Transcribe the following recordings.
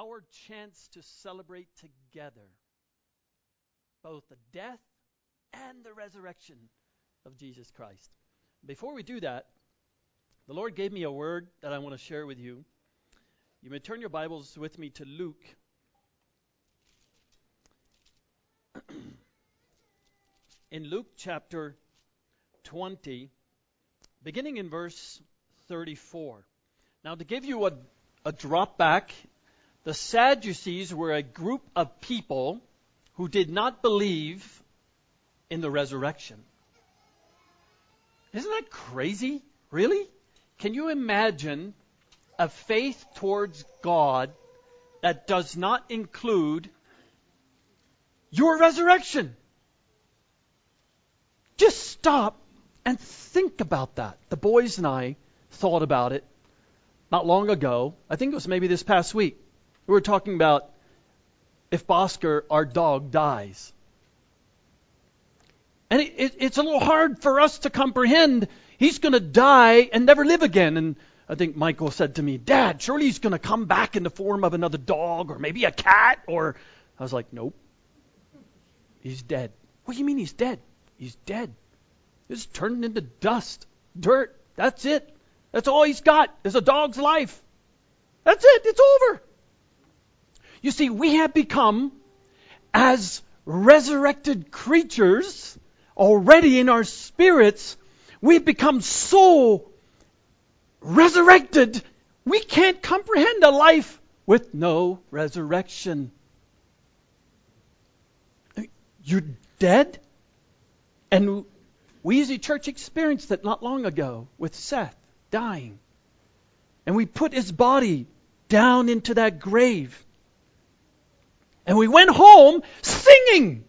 our chance to celebrate together both the death and the resurrection of Jesus Christ. Before we do that, the Lord gave me a word that I want to share with you. You may turn your Bibles with me to Luke. in Luke chapter 20, beginning in verse 34. Now, to give you a, a drop back, the Sadducees were a group of people who did not believe in the resurrection. Isn't that crazy? Really? Can you imagine a faith towards God that does not include your resurrection? Just stop and think about that. The boys and I thought about it not long ago. I think it was maybe this past week. We were talking about if Bosker, our dog, dies. And it, it, it's a little hard for us to comprehend. He's going to die and never live again. And I think Michael said to me, Dad, surely he's going to come back in the form of another dog or maybe a cat. Or I was like, Nope. He's dead. What do you mean he's dead? He's dead. He's turned into dust, dirt. That's it. That's all he's got is a dog's life. That's it. It's over. You see, we have become, as resurrected creatures, already in our spirits, we've become so resurrected, we can't comprehend a life with no resurrection. You're dead? And we as a church experienced that not long ago with Seth dying. And we put his body down into that grave. And we went home singing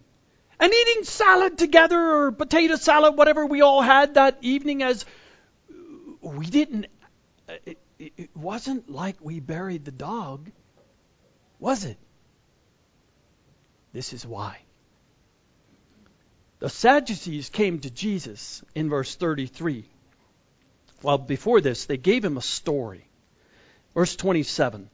and eating salad together or potato salad, whatever we all had that evening, as we didn't, uh, it, it wasn't like we buried the dog, was it? This is why. The Sadducees came to Jesus in verse 33. Well, before this, they gave him a story. Verse 27.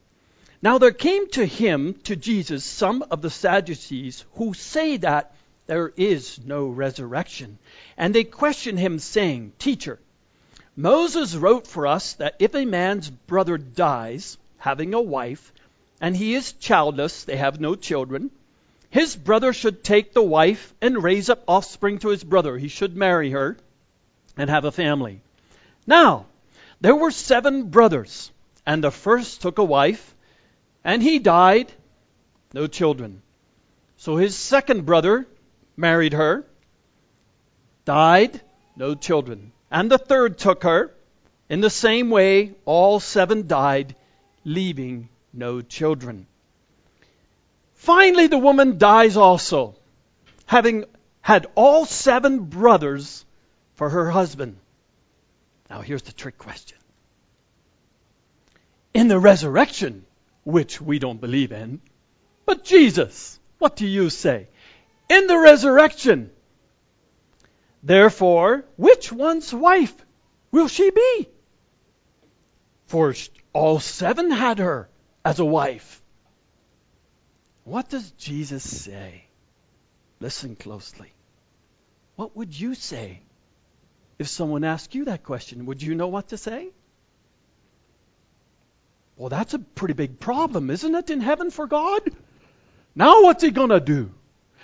Now there came to him, to Jesus, some of the Sadducees who say that there is no resurrection. And they question him, saying, Teacher, Moses wrote for us that if a man's brother dies, having a wife, and he is childless, they have no children, his brother should take the wife and raise up offspring to his brother. He should marry her and have a family. Now, there were seven brothers, and the first took a wife and he died, no children. So his second brother married her, died, no children. And the third took her. In the same way, all seven died, leaving no children. Finally, the woman dies also, having had all seven brothers for her husband. Now, here's the trick question. In the resurrection, which we don't believe in. But Jesus, what do you say? In the resurrection, therefore, which one's wife will she be? For all seven had her as a wife. What does Jesus say? Listen closely. What would you say if someone asked you that question? Would you know what to say? Well, that's a pretty big problem, isn't it, in heaven for God? Now what's he going to do?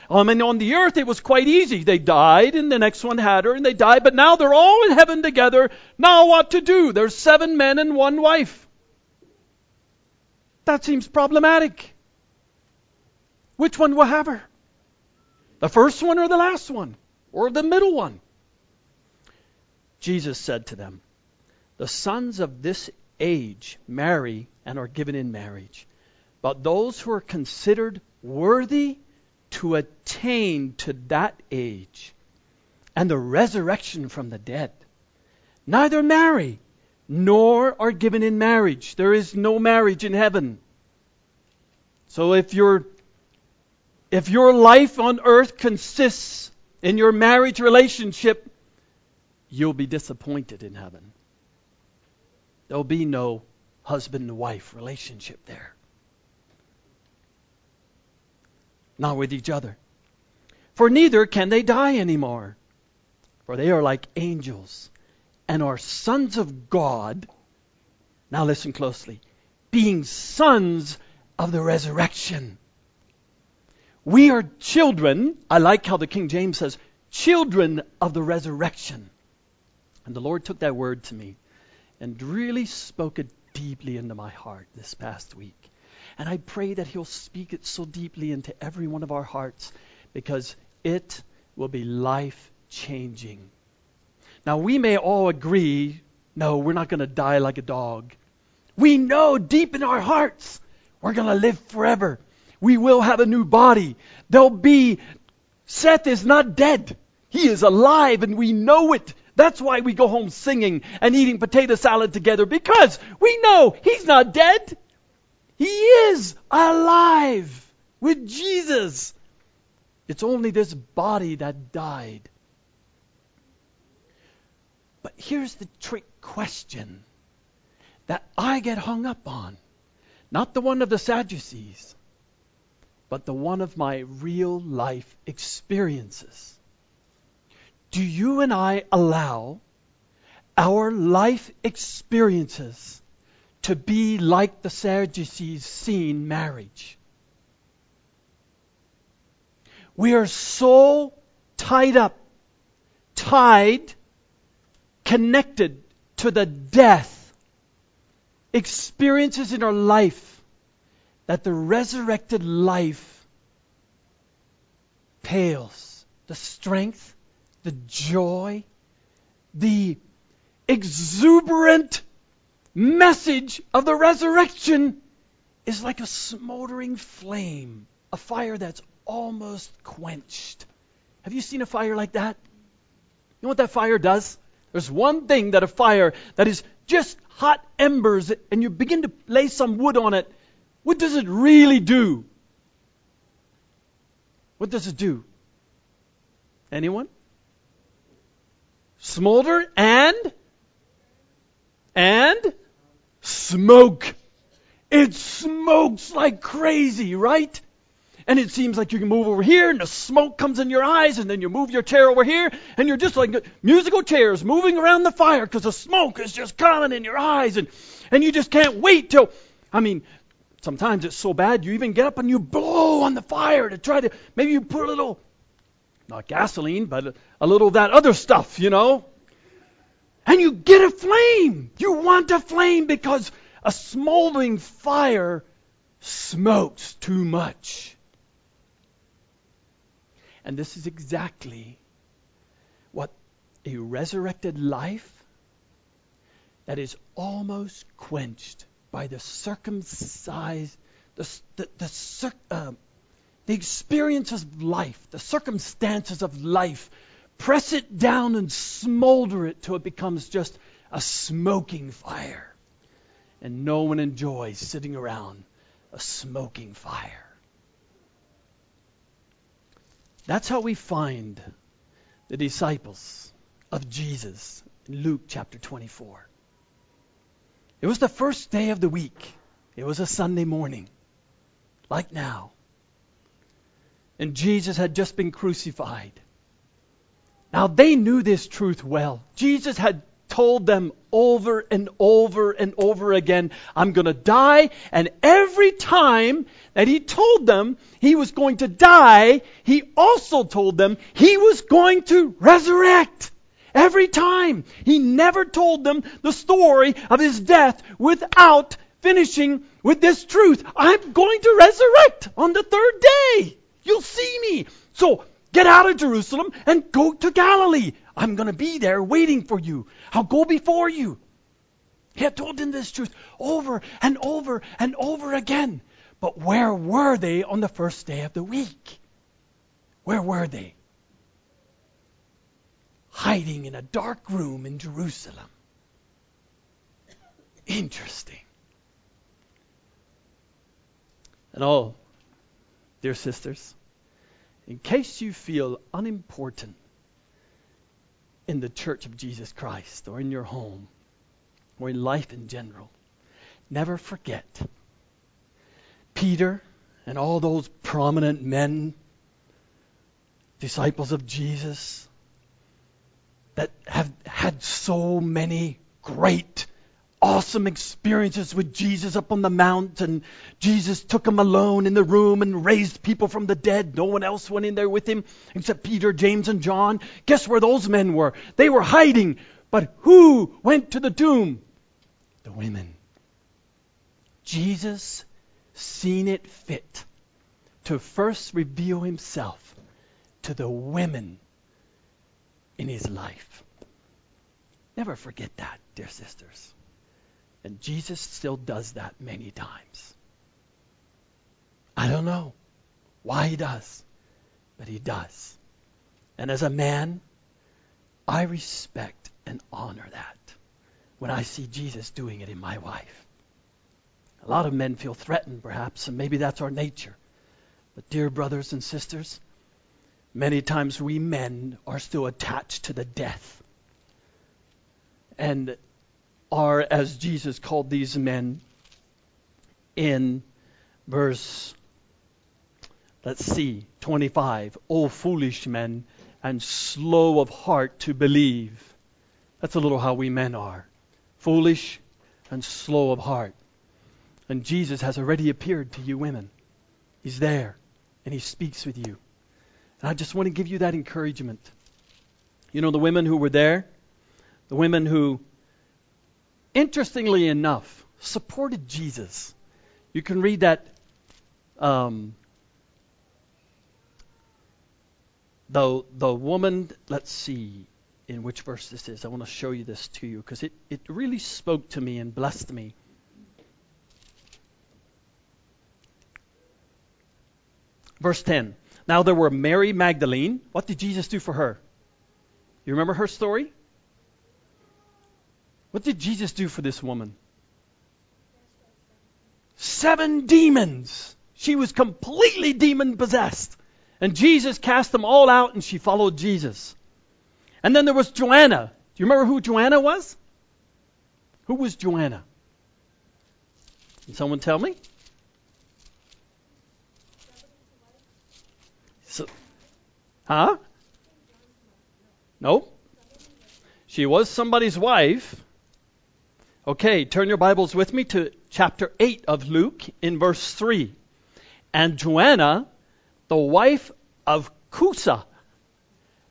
I mean, on the earth it was quite easy. They died, and the next one had her, and they died, but now they're all in heaven together. Now what to do? There's seven men and one wife. That seems problematic. Which one will have her? The first one or the last one? Or the middle one? Jesus said to them, The sons of this age marry and are given in marriage. But those who are considered worthy to attain to that age and the resurrection from the dead neither marry nor are given in marriage. There is no marriage in heaven. So if your if your life on earth consists in your marriage relationship, you'll be disappointed in heaven. There'll be no husband and wife relationship there. not with each other. For neither can they die anymore, for they are like angels and are sons of God. Now listen closely. Being sons of the resurrection. We are children. I like how the King James says, children of the resurrection. And the Lord took that word to me and really spoke it deeply into my heart this past week. And I pray that He'll speak it so deeply into every one of our hearts because it will be life changing. Now, we may all agree no, we're not going to die like a dog. We know deep in our hearts we're going to live forever. We will have a new body. There'll be, Seth is not dead. He is alive and we know it. That's why we go home singing and eating potato salad together because we know he's not dead. He is alive with Jesus. It's only this body that died. But here's the trick question that I get hung up on. Not the one of the Sadducees, but the one of my real life experiences. Do you and I allow our life experiences to be like the Sadducees seen marriage? We are so tied up, tied, connected to the death experiences in our life that the resurrected life pales. The strength, the joy, the exuberant message of the resurrection is like a smoldering flame, a fire that's almost quenched. Have you seen a fire like that? You know what that fire does? There's one thing that a fire that is just hot embers and you begin to lay some wood on it. What does it really do? What does it do? Anyone? Smolder and and smoke. It smokes like crazy, right? And it seems like you can move over here and the smoke comes in your eyes and then you move your chair over here and you're just like musical chairs moving around the fire because the smoke is just coming in your eyes and, and you just can't wait till, I mean, sometimes it's so bad you even get up and you blow on the fire to try to, maybe you put a little, not gasoline, but a, little of that other stuff, you know. And you get a flame. You want a flame because a smoldering fire smokes too much. And this is exactly what a resurrected life that is almost quenched by the circumcised, the, the, the, uh, the experiences of life, the circumstances of life, press it down and smolder it till it becomes just a smoking fire. And no one enjoys sitting around a smoking fire. That's how we find the disciples of Jesus in Luke chapter 24. It was the first day of the week. It was a Sunday morning, like now. And Jesus had just been crucified. Now they knew this truth well. Jesus had told them over and over and over again, I'm going to die. And every time that he told them he was going to die, he also told them he was going to resurrect. Every time. He never told them the story of his death without finishing with this truth. I'm going to resurrect on the third day. You'll see me. So get out of Jerusalem and go to Galilee. I'm going to be there waiting for you. I'll go before you. He had told them this truth over and over and over again. But where were they on the first day of the week? Where were they? Hiding in a dark room in Jerusalem. Interesting. And oh, dear sisters, in case you feel unimportant, in the church of Jesus Christ or in your home or in life in general. Never forget Peter and all those prominent men, disciples of Jesus, that have had so many great, awesome experiences with Jesus up on the mount, and Jesus took him alone in the room and raised people from the dead. No one else went in there with him except Peter, James, and John. Guess where those men were? They were hiding. But who went to the tomb? The women. Jesus seen it fit to first reveal himself to the women in his life. Never forget that, dear sisters. And Jesus still does that many times. I don't know why he does, but he does. And as a man, I respect and honor that when I see Jesus doing it in my wife. A lot of men feel threatened, perhaps, and maybe that's our nature. But, dear brothers and sisters, many times we men are still attached to the death and are, as Jesus called these men in verse, let's see, 25, O foolish men and slow of heart to believe. That's a little how we men are foolish and slow of heart. And Jesus has already appeared to you women. He's there and he speaks with you. And I just want to give you that encouragement. You know, the women who were there, the women who, interestingly enough, supported Jesus. You can read that. Um, the, the woman, let's see in which verse this is. I want to show you this to you because it, it really spoke to me and blessed me. Verse 10. Now there were Mary Magdalene. What did Jesus do for her? You remember her story? What did Jesus do for this woman? Seven demons. She was completely demon possessed. And Jesus cast them all out and she followed Jesus. And then there was Joanna. Do you remember who Joanna was? Who was Joanna? Can someone tell me? So, huh? No. She was somebody's wife. Okay, turn your Bibles with me to chapter 8 of Luke in verse 3. And Joanna, the wife of Chuza.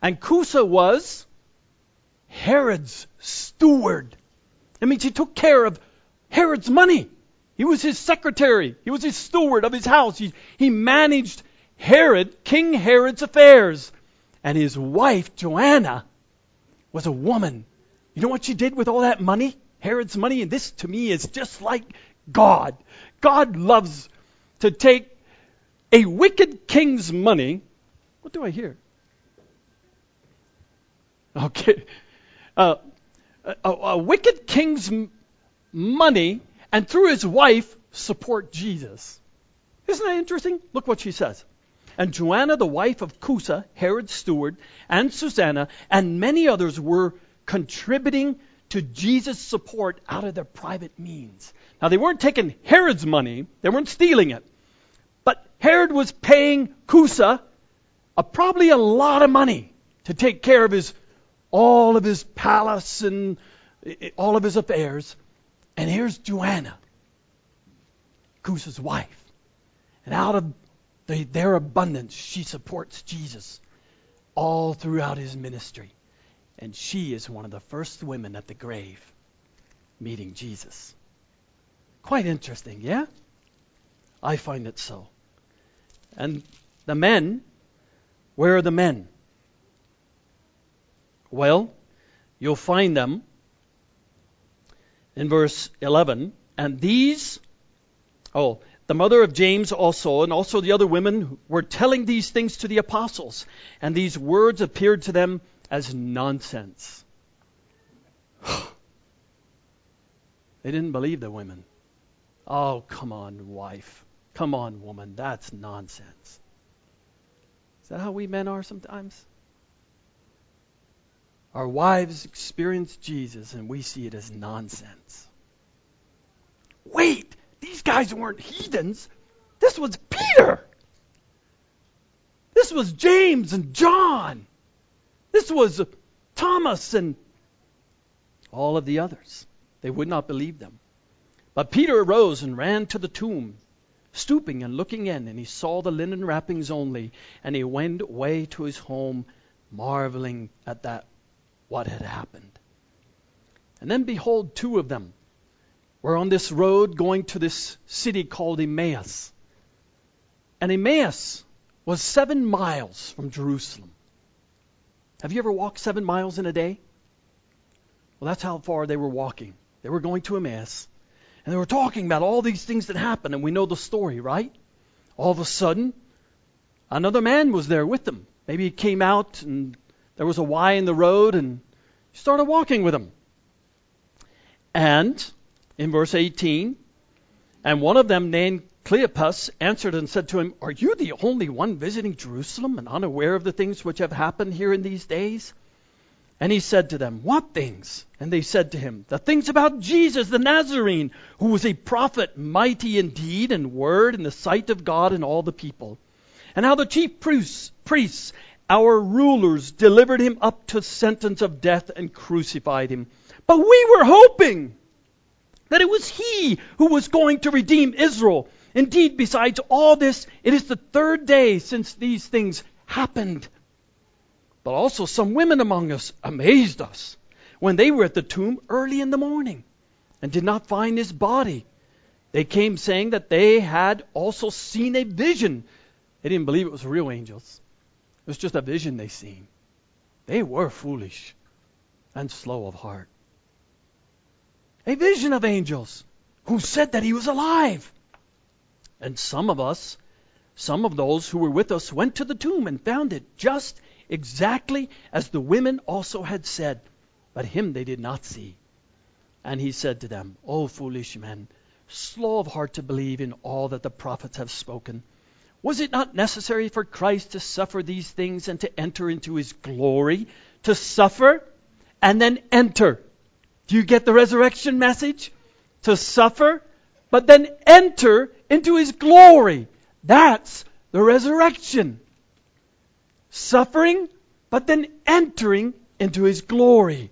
And Chuza was Herod's steward. That means he took care of Herod's money. He was his secretary. He was his steward of his house. He, he managed Herod, King Herod's affairs. And his wife, Joanna, was a woman. You know what she did with all that money? Herod's money? And this to me is just like God. God loves to take a wicked king's money. What do I hear? Okay. Uh, a, a, wicked king's money and through his wife support Jesus. Isn't that interesting? Look what she says. And Joanna, the wife of Chuza, Herod's steward, and Susanna, and many others were contributing to Jesus' support out of their private means. Now, they weren't taking Herod's money, they weren't stealing it. But Herod was paying Chuza a, probably a lot of money to take care of his all of his palace and eh, eh, all of his affairs. And here's Joanna, Chuza's wife. And out of they, their abundance, she supports Jesus all throughout his ministry. And she is one of the first women at the grave meeting Jesus. Quite interesting, yeah? I find it so. And the men, where are the men? Well, you'll find them in verse 11. And these, oh, the mother of James also, and also the other women, were telling these things to the apostles, and these words appeared to them as nonsense. they didn't believe the women. Oh, come on, wife. Come on, woman. That's nonsense. Is that how we men are sometimes? Our wives experience Jesus, and we see it as nonsense. Wait! These guys weren't heathens. This was Peter. This was James and John. This was Thomas and all of the others. They would not believe them. But Peter arose and ran to the tomb, stooping and looking in, and he saw the linen wrappings only, and he went away to his home, marveling at that what had happened. And then behold, two of them were on this road going to this city called Emmaus. And Emmaus was seven miles from Jerusalem. Have you ever walked seven miles in a day? Well, that's how far they were walking. They were going to Emmaus, and they were talking about all these things that happened, and we know the story, right? All of a sudden, another man was there with them. Maybe he came out, and there was a Y in the road, and he started walking with them. And in verse 18, and one of them named Cleopas answered and said to him, Are you the only one visiting Jerusalem and unaware of the things which have happened here in these days? And he said to them, What things? And they said to him, The things about Jesus the Nazarene, who was a prophet, mighty in deed and word in the sight of God and all the people. And how the chief priests, priests our rulers, delivered him up to sentence of death and crucified him. But we were hoping that it was he who was going to redeem Israel. Indeed, besides all this, it is the third day since these things happened. But also some women among us amazed us when they were at the tomb early in the morning and did not find his body. They came saying that they had also seen a vision. They didn't believe it was real angels. It was just a vision they seen. They were foolish and slow of heart. A vision of angels who said that he was alive. And some of us, some of those who were with us, went to the tomb and found it just exactly as the women also had said, but him they did not see. And he said to them, O foolish men, slow of heart to believe in all that the prophets have spoken. Was it not necessary for Christ to suffer these things and to enter into his glory? To suffer and then enter. Do you get the resurrection message? To suffer, but then enter into his glory. That's the resurrection suffering, but then entering into his glory.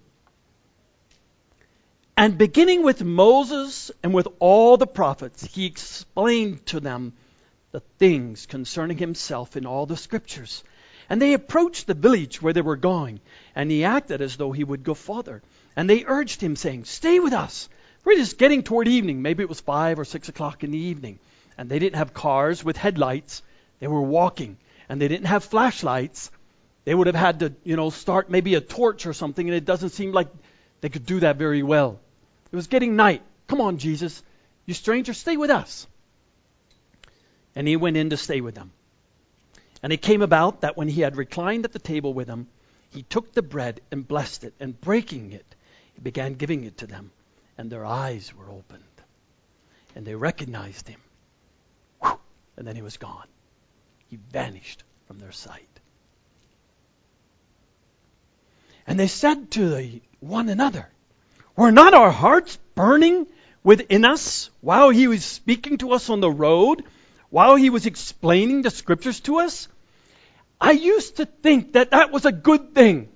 And beginning with Moses and with all the prophets, he explained to them the things concerning himself in all the scriptures. And they approached the village where they were going, and he acted as though he would go farther. And they urged him, saying, Stay with us. We're just getting toward evening. Maybe it was five or six o'clock in the evening. And they didn't have cars with headlights. They were walking and they didn't have flashlights, they would have had to, you know, start maybe a torch or something, and it doesn't seem like they could do that very well. It was getting night. Come on, Jesus. You stranger, stay with us. And he went in to stay with them. And it came about that when he had reclined at the table with them, he took the bread and blessed it, and breaking it, he began giving it to them. And their eyes were opened. And they recognized him. And then he was gone he vanished from their sight. And they said to one another, Were not our hearts burning within us while he was speaking to us on the road, while he was explaining the scriptures to us? I used to think that that was a good thing.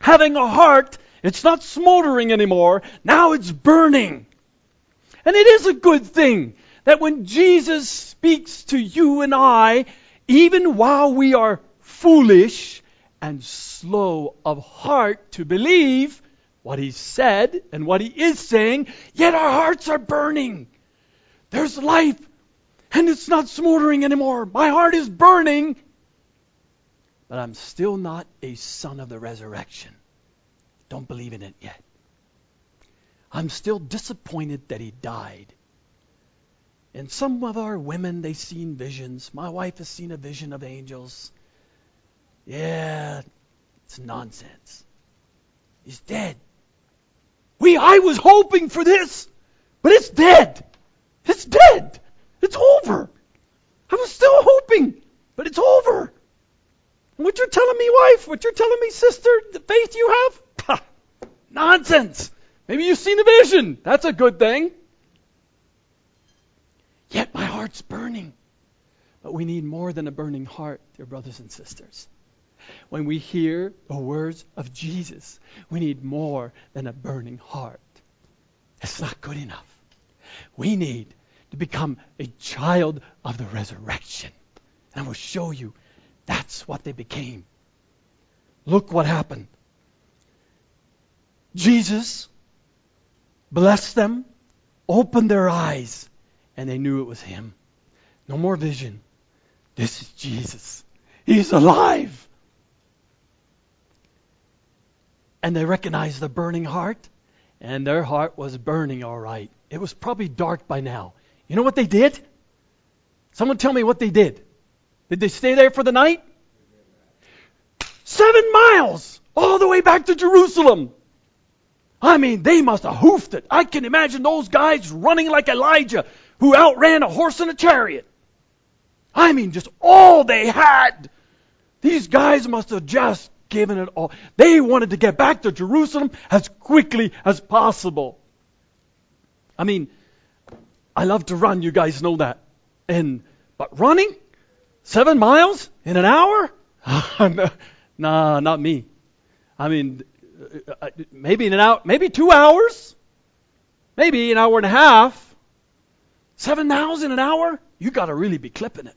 Having a heart, it's not smoldering anymore, now it's burning. And it is a good thing that when Jesus speaks to you and I, even while we are foolish and slow of heart to believe what he said and what he is saying, yet our hearts are burning. There's life, and it's not smoldering anymore. My heart is burning, but I'm still not a son of the resurrection. Don't believe in it yet. I'm still disappointed that he died. And some of our women, they've seen visions. My wife has seen a vision of angels. Yeah, it's nonsense. He's dead. We, I was hoping for this, but it's dead. It's dead. It's over. I was still hoping, but it's over. what you're telling me, wife, what you're telling me, sister, the faith you have, nonsense. Maybe you've seen a vision. That's a good thing. Yet my heart's burning. But we need more than a burning heart, dear brothers and sisters. When we hear the words of Jesus, we need more than a burning heart. It's not good enough. We need to become a child of the resurrection. And I will show you that's what they became. Look what happened. Jesus blessed them, opened their eyes, and they knew it was Him. No more vision. This is Jesus. He's alive. And they recognized the burning heart, and their heart was burning all right. It was probably dark by now. You know what they did? Someone tell me what they did. Did they stay there for the night? Seven miles all the way back to Jerusalem. I mean, they must have hoofed it. I can imagine those guys running like Elijah, who outran a horse and a chariot. I mean, just all they had. These guys must have just given it all. They wanted to get back to Jerusalem as quickly as possible. I mean, I love to run, you guys know that. And but running seven miles in an hour? nah, not me. I mean, uh, uh, maybe in an hour, maybe two hours, maybe an hour and a half. Seven miles in an hour? You got to really be clipping it.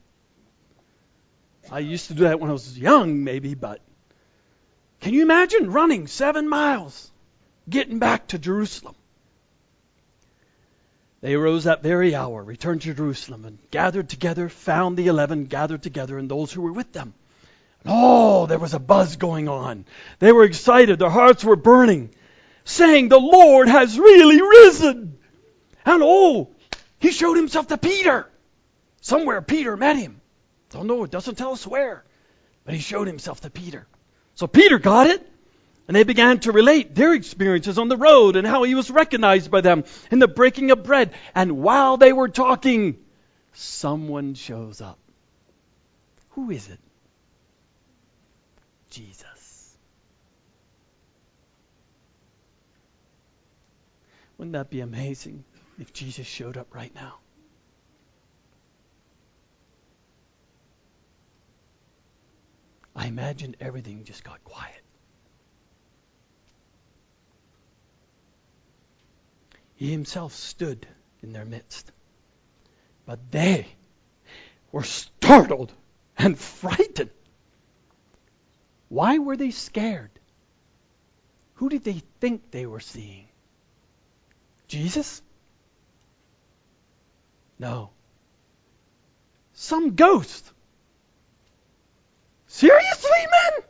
I used to do that when I was young, maybe, but can you imagine running seven miles, getting back to Jerusalem? They arose that very hour, returned to Jerusalem, and gathered together, found the eleven gathered together, and those who were with them. And oh, there was a buzz going on. They were excited. Their hearts were burning, saying, The Lord has really risen. And oh, he showed himself to Peter. Somewhere Peter met him. Don't know, it doesn't tell us where. But he showed himself to Peter. So Peter got it. And they began to relate their experiences on the road and how he was recognized by them in the breaking of bread. And while they were talking, someone shows up. Who is it? Jesus. Wouldn't that be amazing if Jesus showed up right now? I imagine everything just got quiet. He himself stood in their midst. But they were startled and frightened. Why were they scared? Who did they think they were seeing? Jesus? No. Some ghost. Seriously, man?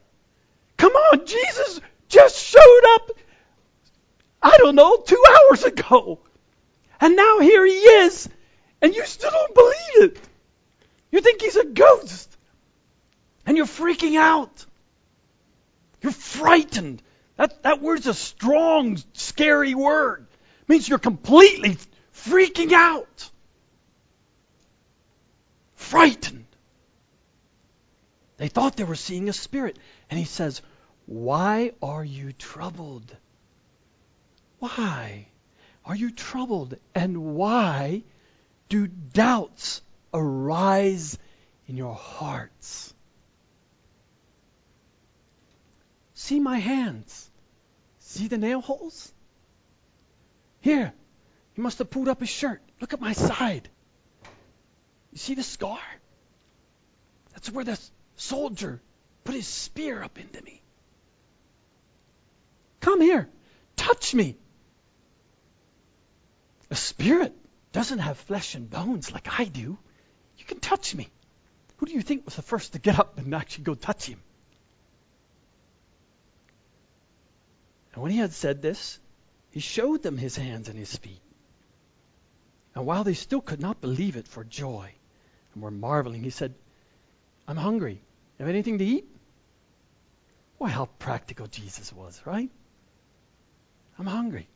Come on, Jesus just showed up, I don't know, two hours ago. And now here he is, and you still don't believe it. You think he's a ghost. And you're freaking out. You're frightened. That, that word's a strong, scary word. It means you're completely freaking out. Frightened. They thought they were seeing a spirit. And he says, Why are you troubled? Why are you troubled? And why do doubts arise in your hearts? See my hands. See the nail holes? Here, he must have pulled up his shirt. Look at my side. You see the scar? That's where the soldier put his spear up into me. Come here. Touch me. A spirit doesn't have flesh and bones like I do. You can touch me. Who do you think was the first to get up and actually go touch him? And when he had said this, he showed them his hands and his feet. And while they still could not believe it for joy and were marveling, he said, I'm hungry. Have anything to eat? Why, how practical Jesus was, right? I'm hungry.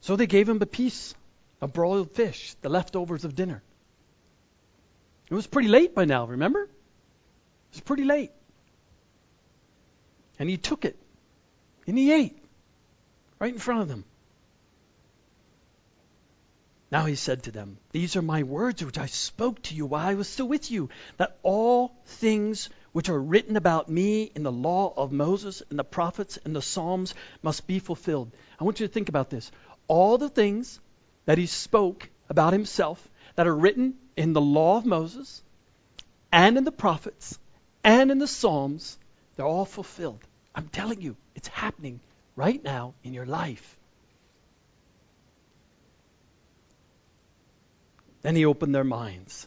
So they gave him a piece of broiled fish, the leftovers of dinner. It was pretty late by now, remember? It was pretty late. And he took it and he ate right in front of them. Now he said to them, These are my words which I spoke to you while I was still with you, that all things which are written about me in the law of Moses and the prophets and the Psalms must be fulfilled. I want you to think about this. All the things that he spoke about himself that are written in the law of Moses and in the prophets and in the Psalms, they're all fulfilled. I'm telling you, it's happening right now in your life. Then he opened their minds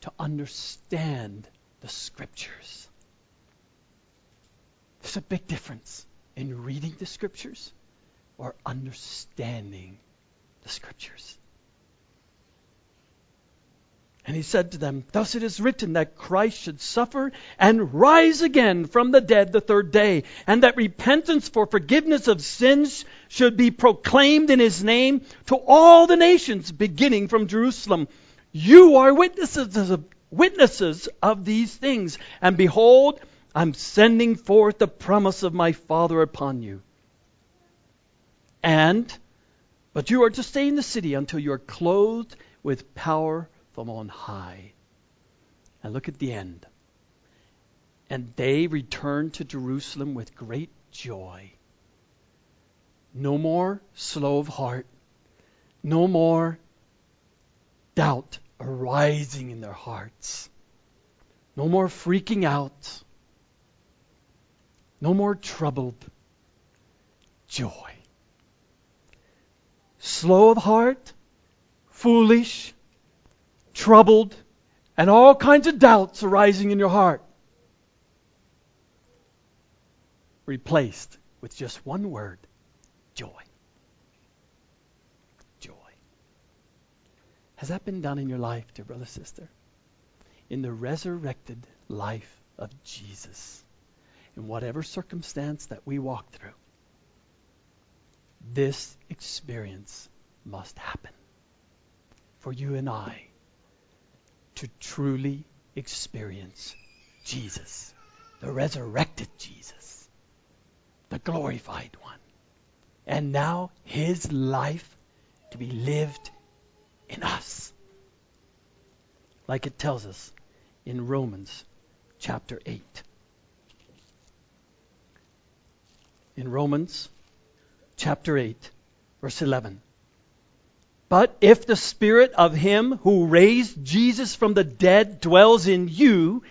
to understand the scriptures. There's a big difference in reading the scriptures or understanding the scriptures. And he said to them, Thus it is written that Christ should suffer and rise again from the dead the third day, and that repentance for forgiveness of sins should be proclaimed in his name to all the nations, beginning from Jerusalem. You are witnesses of, witnesses of these things, and behold, I'm sending forth the promise of my Father upon you. And, but you are to stay in the city until you are clothed with power from on high. And look at the end. And they returned to Jerusalem with great joy. No more slow of heart. No more doubt arising in their hearts. No more freaking out. No more troubled. Joy. Slow of heart, foolish, troubled, and all kinds of doubts arising in your heart. Replaced with just one word joy. Joy. Has that been done in your life, dear brother, sister? In the resurrected life of Jesus, in whatever circumstance that we walk through, this experience must happen for you and I to truly experience Jesus, the resurrected Jesus, the glorified one. And now his life to be lived in us. Like it tells us in Romans chapter 8. In Romans chapter 8, verse 11. But if the spirit of him who raised Jesus from the dead dwells in you,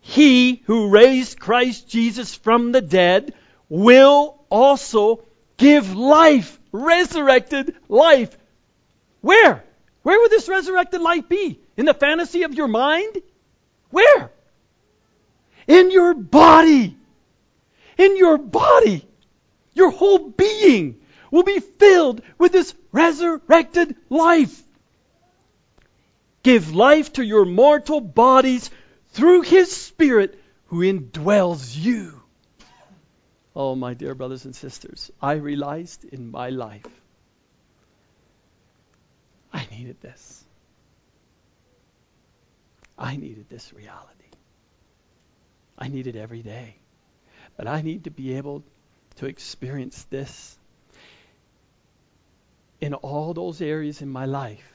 he who raised Christ Jesus from the dead will also give life, resurrected life. Where? Where would this resurrected life be? In the fantasy of your mind? Where? In your body. In your body. Your whole being will be filled with this resurrected life. Give life to your mortal bodies through His Spirit who indwells you. Oh, my dear brothers and sisters, I realized in my life I needed this. I needed this reality. I need it every day. But I need to be able to experience this in all those areas in my life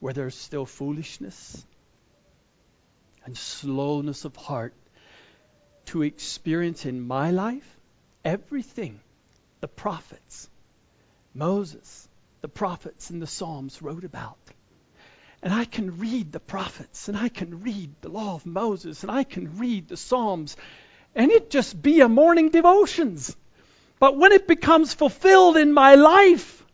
where there's still foolishness and slowness of heart to experience in my life everything the prophets, Moses, the prophets and the Psalms wrote about. And I can read the prophets, and I can read the law of Moses, and I can read the Psalms, and it just be a morning devotions. But when it becomes fulfilled in my life,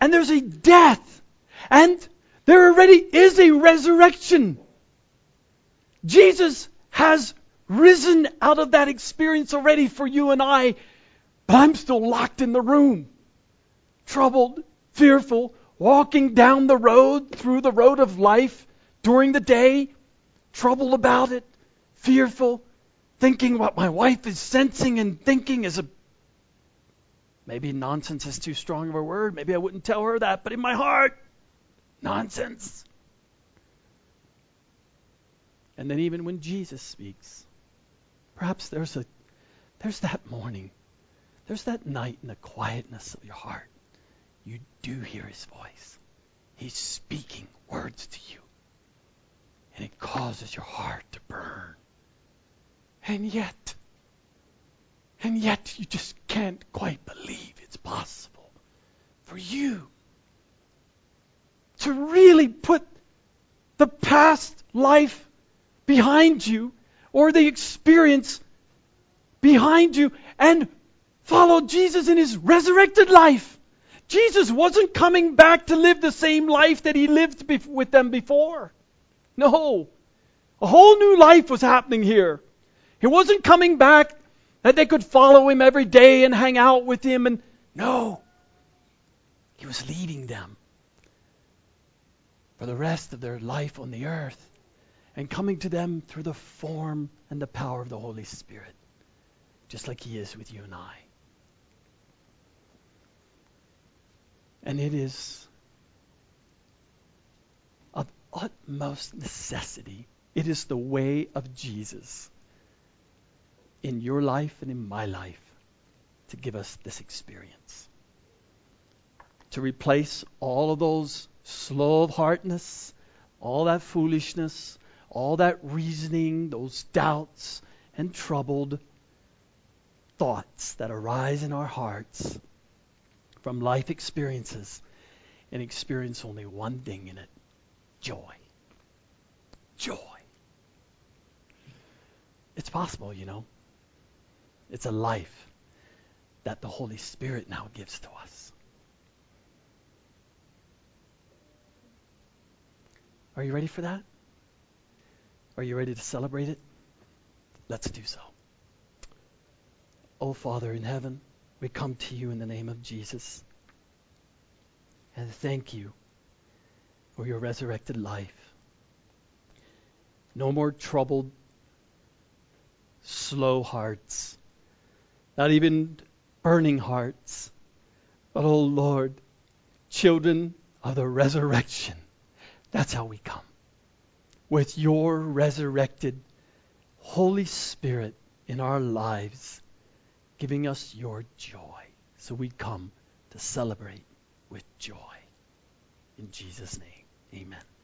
and there's a death, and there already is a resurrection. Jesus has risen out of that experience already for you and I, but I'm still locked in the room, troubled, fearful, walking down the road, through the road of life during the day, troubled about it, fearful, thinking what my wife is sensing and thinking is a Maybe nonsense is too strong of a word. Maybe I wouldn't tell her that, but in my heart, nonsense. And then even when Jesus speaks, perhaps there's a there's that morning, there's that night in the quietness of your heart. you do hear his voice. He's speaking words to you. And it causes your heart to burn. And yet, and yet you just can't quite believe it's possible for you to really put the past life behind you or the experience behind you and follow Jesus in his resurrected life. Jesus wasn't coming back to live the same life that he lived with them before. No. A whole new life was happening here. He wasn't coming back that they could follow him every day and hang out with him and no. He was leading them for the rest of their life on the earth and coming to them through the form and the power of the Holy Spirit, just like he is with you and I. And it is of utmost necessity. It is the way of Jesus in your life and in my life to give us this experience. To replace all of those slow of heartness, all that foolishness, all that reasoning, those doubts and troubled thoughts that arise in our hearts from life experiences and experience only one thing in it joy. Joy. It's possible, you know. It's a life that the Holy Spirit now gives to us. Are you ready for that? Are you ready to celebrate it? Let's do so. Oh, Father in heaven, we come to you in the name of Jesus. And thank you for your resurrected life. No more troubled, slow hearts, not even burning hearts, but, oh Lord, children of the resurrection. That's how we come. With your resurrected Holy Spirit in our lives giving us your joy. So we come to celebrate with joy. In Jesus' name, amen.